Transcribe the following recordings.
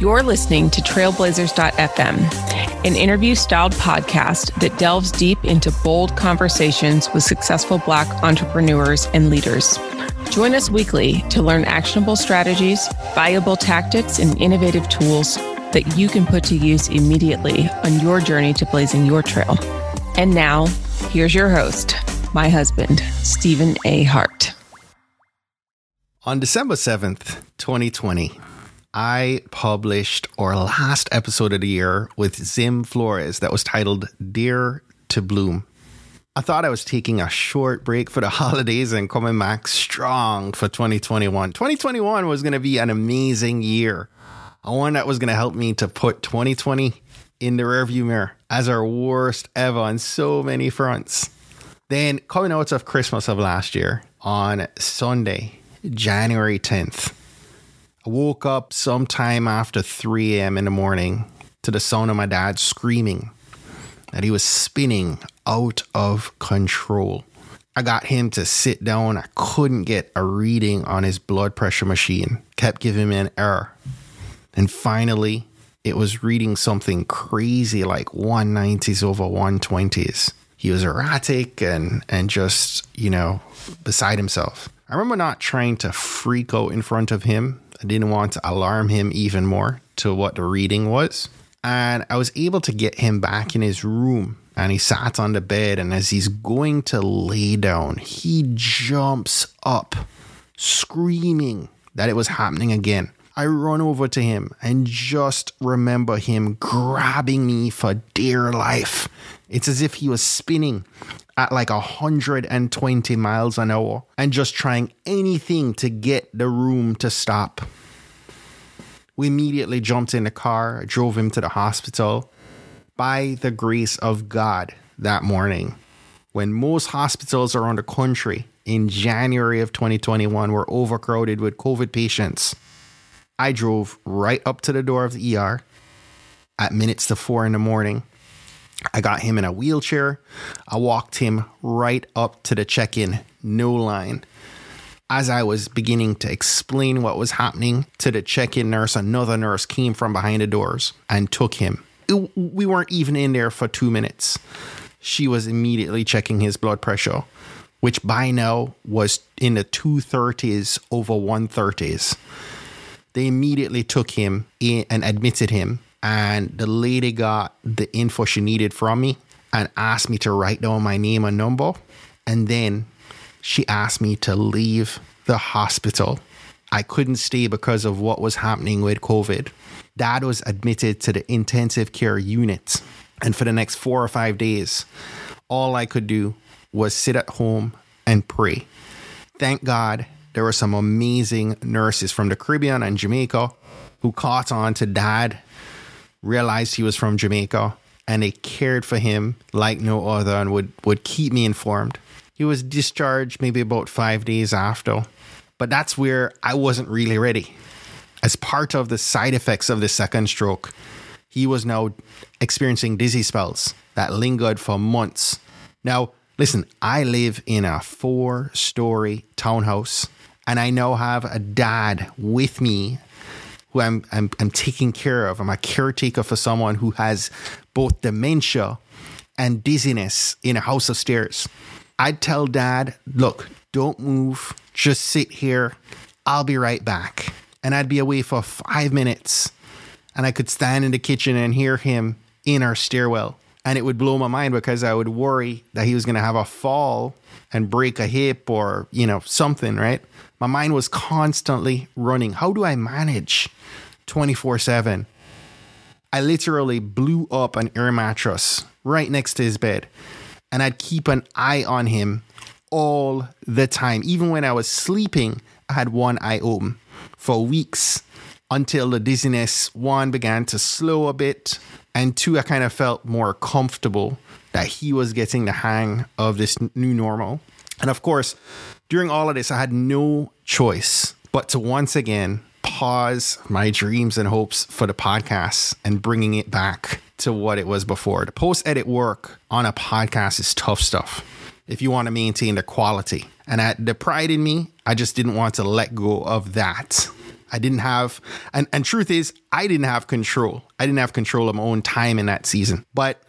You're listening to Trailblazers.fm, an interview styled podcast that delves deep into bold conversations with successful Black entrepreneurs and leaders. Join us weekly to learn actionable strategies, viable tactics, and innovative tools that you can put to use immediately on your journey to blazing your trail. And now, here's your host, my husband, Stephen A. Hart. On December 7th, 2020, I published our last episode of the year with Zim Flores that was titled Dear to Bloom. I thought I was taking a short break for the holidays and coming back strong for 2021. 2021 was going to be an amazing year. A one that was going to help me to put 2020 in the rearview mirror as our worst ever on so many fronts. Then, coming out of Christmas of last year on Sunday, January 10th, I woke up sometime after 3 a.m. in the morning to the sound of my dad screaming that he was spinning out of control. I got him to sit down. I couldn't get a reading on his blood pressure machine, kept giving me an error. And finally, it was reading something crazy like 190s over 120s. He was erratic and, and just, you know, beside himself. I remember not trying to freak out in front of him I didn't want to alarm him even more to what the reading was. And I was able to get him back in his room. And he sat on the bed. And as he's going to lay down, he jumps up, screaming that it was happening again. I run over to him and just remember him grabbing me for dear life. It's as if he was spinning at like 120 miles an hour and just trying anything to get the room to stop. We immediately jumped in the car, drove him to the hospital. By the grace of God, that morning, when most hospitals around the country in January of 2021 were overcrowded with COVID patients, I drove right up to the door of the ER at minutes to four in the morning I got him in a wheelchair. I walked him right up to the check in, no line. As I was beginning to explain what was happening to the check in nurse, another nurse came from behind the doors and took him. We weren't even in there for two minutes. She was immediately checking his blood pressure, which by now was in the 230s over 130s. They immediately took him in and admitted him and the lady got the info she needed from me and asked me to write down my name and number. And then she asked me to leave the hospital. I couldn't stay because of what was happening with COVID. Dad was admitted to the intensive care unit. And for the next four or five days, all I could do was sit at home and pray. Thank God there were some amazing nurses from the Caribbean and Jamaica who caught on to dad realized he was from Jamaica and they cared for him like no other and would, would keep me informed. He was discharged maybe about five days after, but that's where I wasn't really ready. As part of the side effects of the second stroke, he was now experiencing dizzy spells that lingered for months. Now, listen, I live in a four story townhouse and I now have a dad with me who I'm, I'm, I'm taking care of. I'm a caretaker for someone who has both dementia and dizziness in a house of stairs. I'd tell dad, look, don't move, just sit here. I'll be right back. And I'd be away for five minutes. And I could stand in the kitchen and hear him in our stairwell. And it would blow my mind because I would worry that he was going to have a fall and break a hip or, you know, something, right? My mind was constantly running. How do I manage 24 7? I literally blew up an air mattress right next to his bed, and I'd keep an eye on him all the time. Even when I was sleeping, I had one eye open for weeks until the dizziness, one, began to slow a bit, and two, I kind of felt more comfortable that he was getting the hang of this new normal. And of course, during all of this, I had no choice but to once again pause my dreams and hopes for the podcast and bringing it back to what it was before. The post edit work on a podcast is tough stuff if you want to maintain the quality. And at the pride in me, I just didn't want to let go of that. I didn't have, and, and truth is, I didn't have control. I didn't have control of my own time in that season. But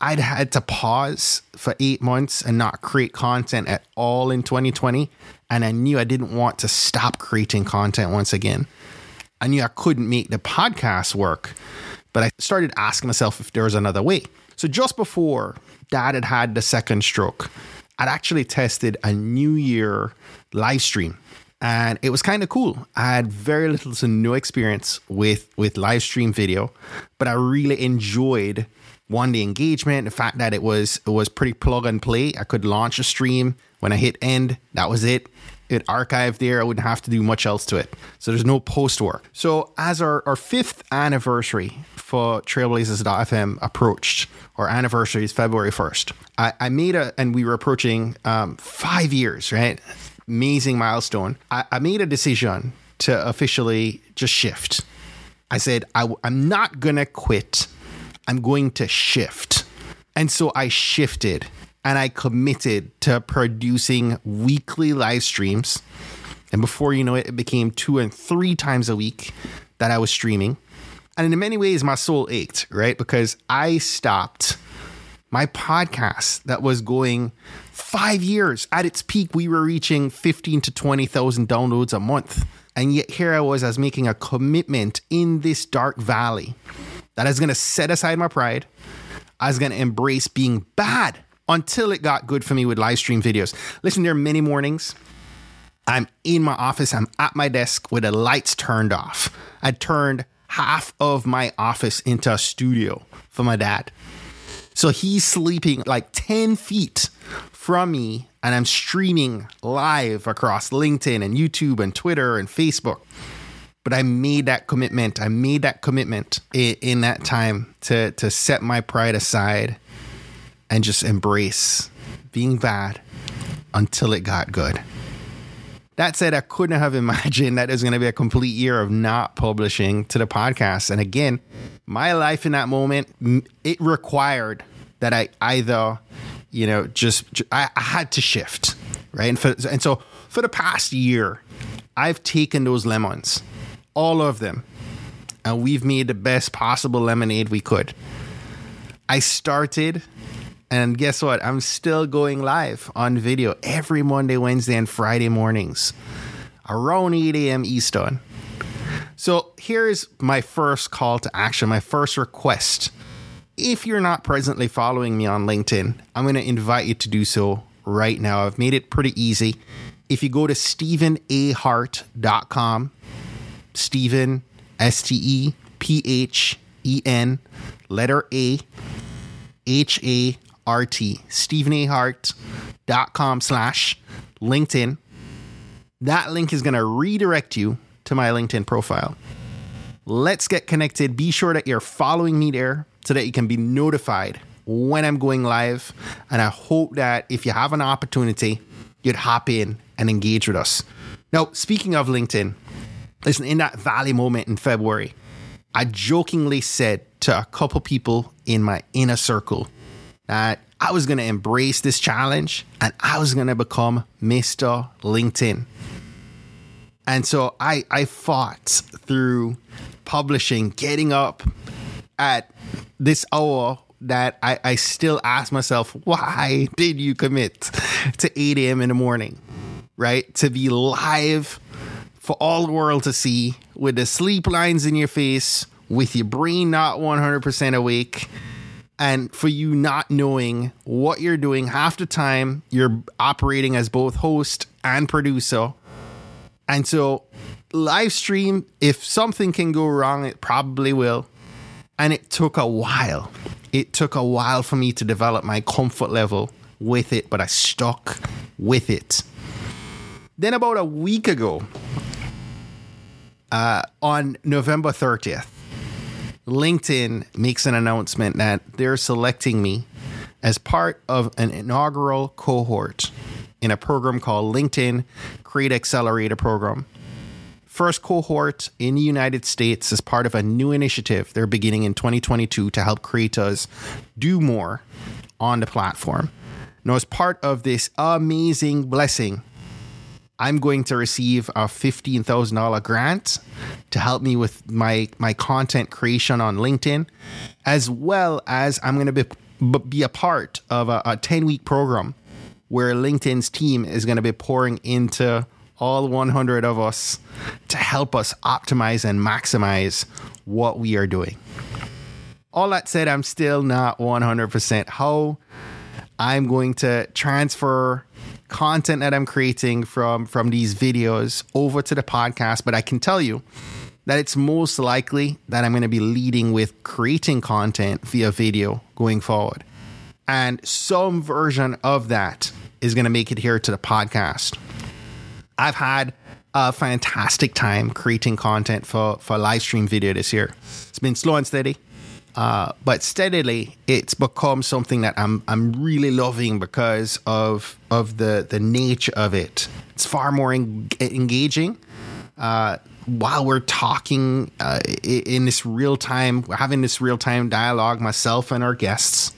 I'd had to pause for eight months and not create content at all in 2020. And I knew I didn't want to stop creating content once again. I knew I couldn't make the podcast work, but I started asking myself if there was another way. So just before dad had had the second stroke, I'd actually tested a New Year live stream and it was kind of cool. I had very little to no experience with with live stream video, but I really enjoyed one the engagement, the fact that it was it was pretty plug and play. I could launch a stream when I hit end, that was it. It archived there. I wouldn't have to do much else to it. So there's no post work. So as our, our fifth anniversary for Trailblazers.fm approached, our anniversary is February 1st. I, I made a, and we were approaching um, five years, right? Amazing milestone. I, I made a decision to officially just shift. I said, I, I'm not going to quit. I'm going to shift. And so I shifted and I committed to producing weekly live streams. And before you know it, it became two and three times a week that I was streaming. And in many ways, my soul ached, right? Because I stopped my podcast that was going five years. At its peak, we were reaching 15 to 20,000 downloads a month. And yet here I was, as making a commitment in this dark valley that I was going to set aside my pride. I was going to embrace being bad until it got good for me with live stream videos. Listen, there are many mornings I'm in my office, I'm at my desk with the lights turned off. I turned half of my office into a studio for my dad. So he's sleeping like 10 feet from me, and I'm streaming live across LinkedIn and YouTube and Twitter and Facebook. But I made that commitment. I made that commitment in, in that time to, to set my pride aside and just embrace being bad until it got good. That said, I couldn't have imagined that was going to be a complete year of not publishing to the podcast. And again, my life in that moment, it required that I either, you know, just, I, I had to shift, right? And, for, and so for the past year, I've taken those lemons, all of them, and we've made the best possible lemonade we could. I started and guess what? I'm still going live on video every Monday, Wednesday, and Friday mornings around 8 a.m. Eastern. So here's my first call to action, my first request. If you're not presently following me on LinkedIn, I'm going to invite you to do so right now. I've made it pretty easy. If you go to StephenAHart.com, Stephen, S T E P H E N, letter A, H A RT, StephenAHart.com slash LinkedIn. That link is going to redirect you to my LinkedIn profile. Let's get connected. Be sure that you're following me there so that you can be notified when I'm going live. And I hope that if you have an opportunity, you'd hop in and engage with us. Now, speaking of LinkedIn, listen, in that valley moment in February, I jokingly said to a couple people in my inner circle, that I was going to embrace this challenge and I was going to become Mr. LinkedIn. And so I, I fought through publishing, getting up at this hour that I, I still ask myself, why did you commit to 8 a.m. in the morning? Right? To be live for all the world to see with the sleep lines in your face, with your brain not 100% awake and for you not knowing what you're doing half the time you're operating as both host and producer and so live stream if something can go wrong it probably will and it took a while it took a while for me to develop my comfort level with it but i stuck with it then about a week ago uh, on november 30th LinkedIn makes an announcement that they're selecting me as part of an inaugural cohort in a program called LinkedIn Creator Accelerator Program. First cohort in the United States as part of a new initiative they're beginning in 2022 to help creators do more on the platform. Now, as part of this amazing blessing, I'm going to receive a $15,000 grant to help me with my, my content creation on LinkedIn, as well as I'm going to be, be a part of a, a 10 week program where LinkedIn's team is going to be pouring into all 100 of us to help us optimize and maximize what we are doing. All that said, I'm still not 100% how I'm going to transfer content that I'm creating from from these videos over to the podcast, but I can tell you that it's most likely that I'm going to be leading with creating content via video going forward. And some version of that is going to make it here to the podcast. I've had a fantastic time creating content for, for live stream video this year. It's been slow and steady. Uh, but steadily, it's become something that I'm I'm really loving because of of the the nature of it. It's far more en- engaging. Uh, while we're talking uh, in this real time, we're having this real time dialogue, myself and our guests.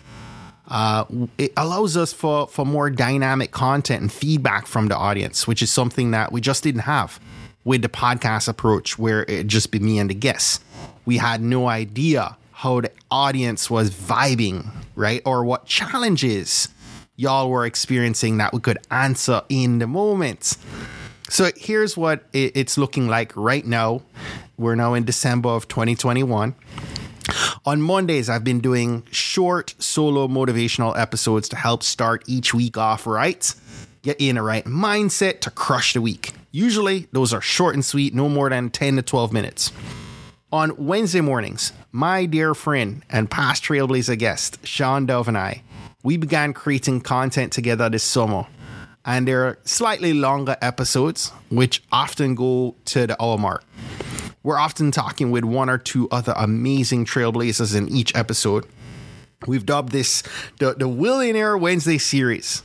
Uh, it allows us for, for more dynamic content and feedback from the audience, which is something that we just didn't have with the podcast approach, where it just be me and the guests. We had no idea how the audience was vibing, right? Or what challenges y'all were experiencing that we could answer in the moment. So here's what it's looking like right now. We're now in December of 2021. On Mondays, I've been doing short solo motivational episodes to help start each week off right, get you in a right mindset to crush the week. Usually, those are short and sweet, no more than 10 to 12 minutes. On Wednesday mornings, my dear friend and past Trailblazer guest, Sean Dove, and I, we began creating content together this summer. And there are slightly longer episodes, which often go to the hour mark. We're often talking with one or two other amazing trailblazers in each episode. We've dubbed this the, the Willionaire Wednesday series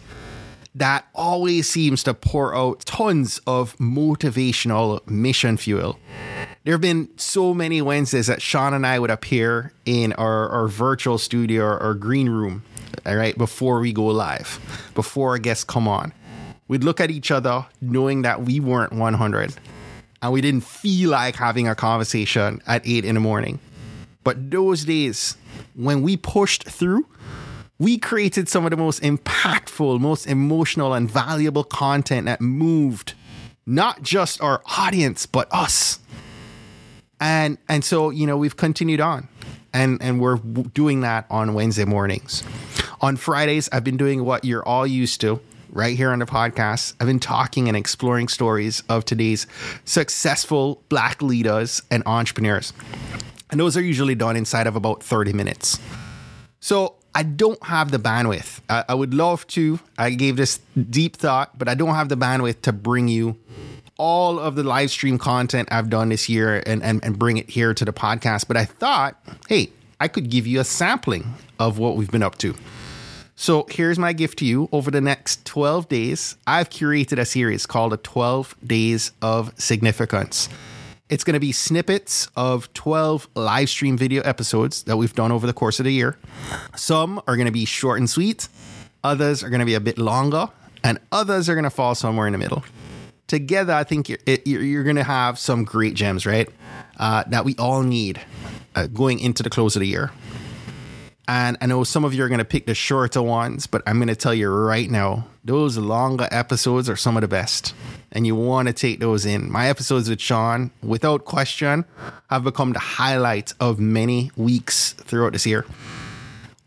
that always seems to pour out tons of motivational mission fuel there have been so many Wednesdays that Sean and I would appear in our, our virtual studio or, or green room, all right, before we go live, before our guests come on. We'd look at each other knowing that we weren't 100 and we didn't feel like having a conversation at 8 in the morning. But those days, when we pushed through, we created some of the most impactful, most emotional, and valuable content that moved not just our audience, but us. And and so you know we've continued on. And and we're doing that on wednesday mornings. On fridays i've been doing what you're all used to right here on the podcast i've been talking and exploring stories of today's successful black leaders and entrepreneurs and those are usually done inside of about 30 minutes so I don't have the bandwidth. I, I would love to. I gave this deep thought, but I don't have the bandwidth to bring you all of the live stream content I've done this year and, and, and bring it here to the podcast. But I thought, hey, I could give you a sampling of what we've been up to. So here's my gift to you. Over the next 12 days, I've curated a series called the 12 Days of Significance. It's going to be snippets of 12 live stream video episodes that we've done over the course of the year. Some are going to be short and sweet, others are going to be a bit longer, and others are going to fall somewhere in the middle together, I think you're, you're going to have some great gems, right? Uh, that we all need uh, going into the close of the year. And I know some of you are going to pick the shorter ones, but I'm going to tell you right now, those longer episodes are some of the best. And you want to take those in. My episodes with Sean, without question, have become the highlight of many weeks throughout this year.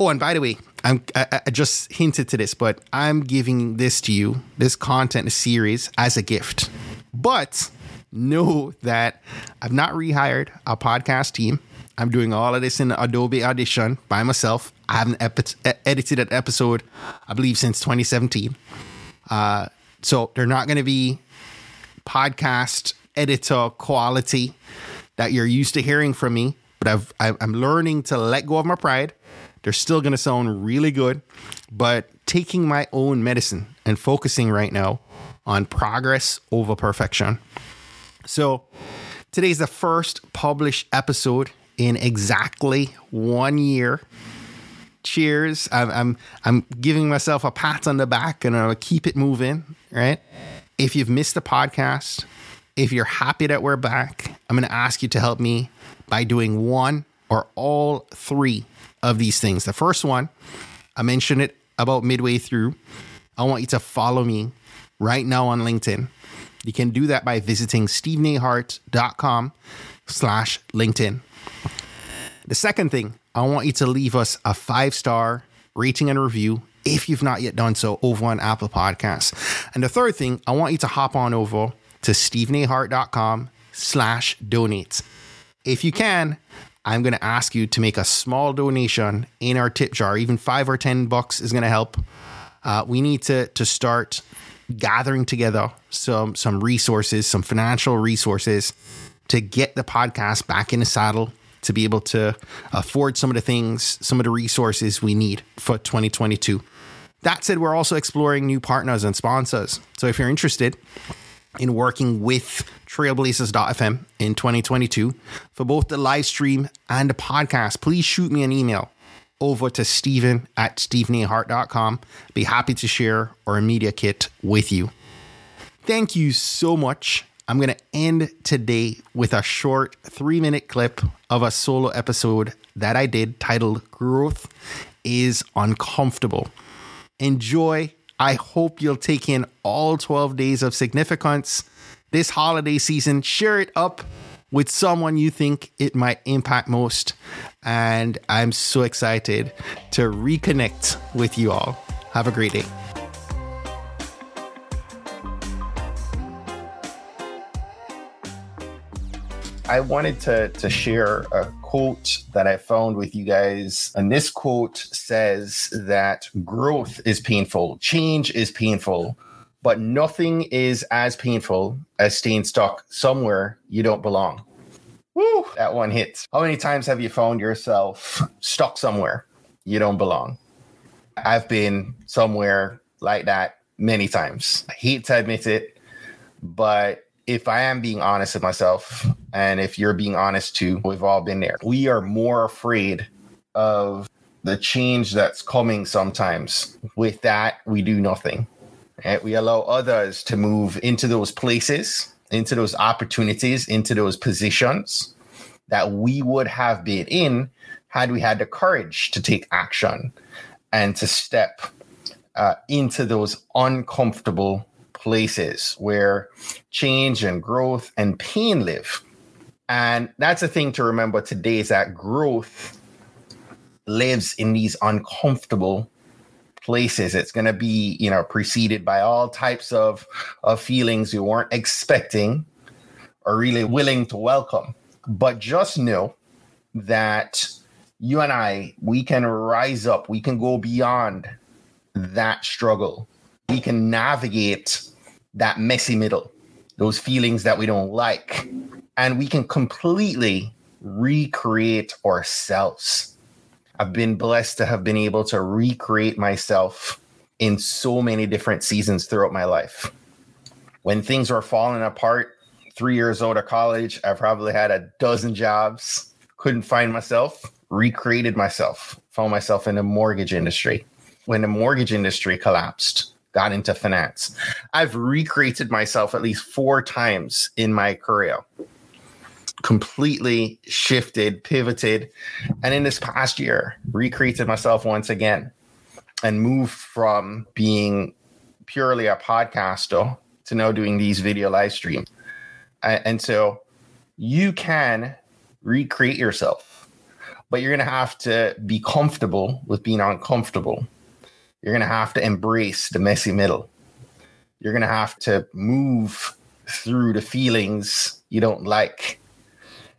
Oh, and by the way, I'm, I, I, just hinted to this, but I'm giving this to you, this content series, as a gift. But know that I've not rehired a podcast team. I'm doing all of this in Adobe Audition by myself. I haven't epi- edited an episode, I believe, since 2017. Uh, so they're not going to be podcast editor quality that you're used to hearing from me. But I've, I'm learning to let go of my pride they're still going to sound really good, but taking my own medicine and focusing right now on progress over perfection. So, today's the first published episode in exactly one year. Cheers. I'm, I'm, I'm giving myself a pat on the back and I'll keep it moving, right? If you've missed the podcast, if you're happy that we're back, I'm going to ask you to help me by doing one or all three of these things. The first one, I mentioned it about midway through. I want you to follow me right now on LinkedIn. You can do that by visiting stephenahart.com slash LinkedIn. The second thing, I want you to leave us a five star rating and review if you've not yet done so over on Apple Podcasts. And the third thing, I want you to hop on over to stephenahart.com slash donate. If you can, I'm going to ask you to make a small donation in our tip jar. Even five or 10 bucks is going to help. Uh, we need to, to start gathering together some, some resources, some financial resources to get the podcast back in the saddle to be able to afford some of the things, some of the resources we need for 2022. That said, we're also exploring new partners and sponsors. So if you're interested, in working with trailblazers.fm in 2022 for both the live stream and the podcast, please shoot me an email over to Stephen at stephenahart.com. Be happy to share our media kit with you. Thank you so much. I'm going to end today with a short three minute clip of a solo episode that I did titled Growth is Uncomfortable. Enjoy I hope you'll take in all 12 days of significance this holiday season. Share it up with someone you think it might impact most. And I'm so excited to reconnect with you all. Have a great day. I wanted to, to share a quote that I found with you guys. And this quote says that growth is painful, change is painful, but nothing is as painful as staying stuck somewhere you don't belong. Woo, that one hits. How many times have you found yourself stuck somewhere you don't belong? I've been somewhere like that many times. I hate to admit it, but if I am being honest with myself, and if you're being honest too, we've all been there. We are more afraid of the change that's coming sometimes. With that, we do nothing. Right? We allow others to move into those places, into those opportunities, into those positions that we would have been in had we had the courage to take action and to step uh, into those uncomfortable places where change and growth and pain live. And that's the thing to remember today is that growth lives in these uncomfortable places. It's going to be, you know, preceded by all types of, of feelings you weren't expecting or really willing to welcome. But just know that you and I, we can rise up, we can go beyond that struggle. We can navigate that messy middle, those feelings that we don't like, and we can completely recreate ourselves. I've been blessed to have been able to recreate myself in so many different seasons throughout my life. When things were falling apart, three years old of college, I probably had a dozen jobs, couldn't find myself, recreated myself, found myself in the mortgage industry. When the mortgage industry collapsed, got into finance. I've recreated myself at least four times in my career. Completely shifted, pivoted, and in this past year, recreated myself once again and moved from being purely a podcaster to now doing these video live streams. And so you can recreate yourself, but you're going to have to be comfortable with being uncomfortable you're going to have to embrace the messy middle. You're going to have to move through the feelings you don't like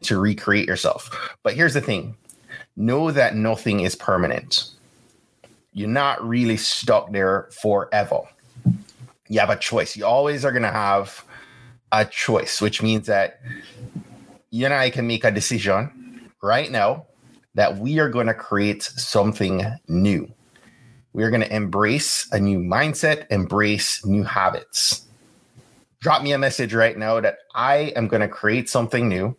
to recreate yourself. But here's the thing know that nothing is permanent. You're not really stuck there forever. You have a choice. You always are going to have a choice, which means that you and I can make a decision right now that we are going to create something new. We are going to embrace a new mindset, embrace new habits. Drop me a message right now that I am going to create something new.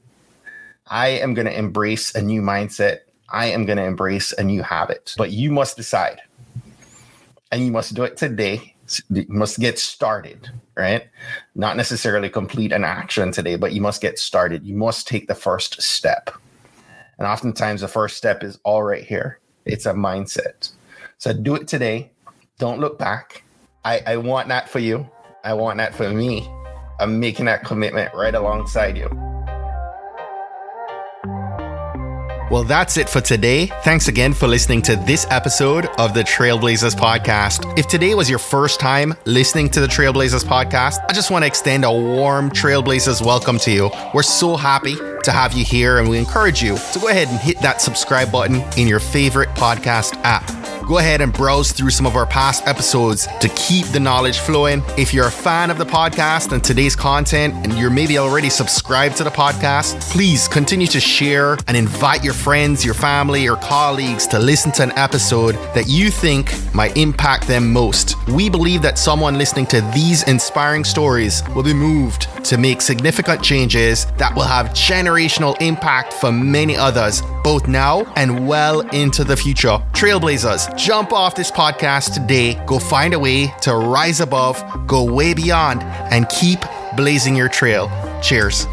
I am going to embrace a new mindset. I am going to embrace a new habit. But you must decide. And you must do it today You must get started, right? Not necessarily complete an action today, but you must get started. You must take the first step. And oftentimes the first step is all right here. It's a mindset. So do it today. Don't look back. I, I want that for you. I want that for me. I'm making that commitment right alongside you. Well, that's it for today. Thanks again for listening to this episode of the Trailblazers podcast. If today was your first time listening to the Trailblazers podcast, I just want to extend a warm Trailblazers welcome to you. We're so happy to have you here, and we encourage you to go ahead and hit that subscribe button in your favorite podcast app go ahead and browse through some of our past episodes to keep the knowledge flowing. If you're a fan of the podcast and today's content, and you're maybe already subscribed to the podcast, please continue to share and invite your friends, your family, or colleagues to listen to an episode that you think might impact them most. We believe that someone listening to these inspiring stories will be moved to make significant changes that will have generational impact for many others, both now and well into the future. Trailblazers, jump off this podcast today, go find a way to rise above, go way beyond, and keep blazing your trail. Cheers.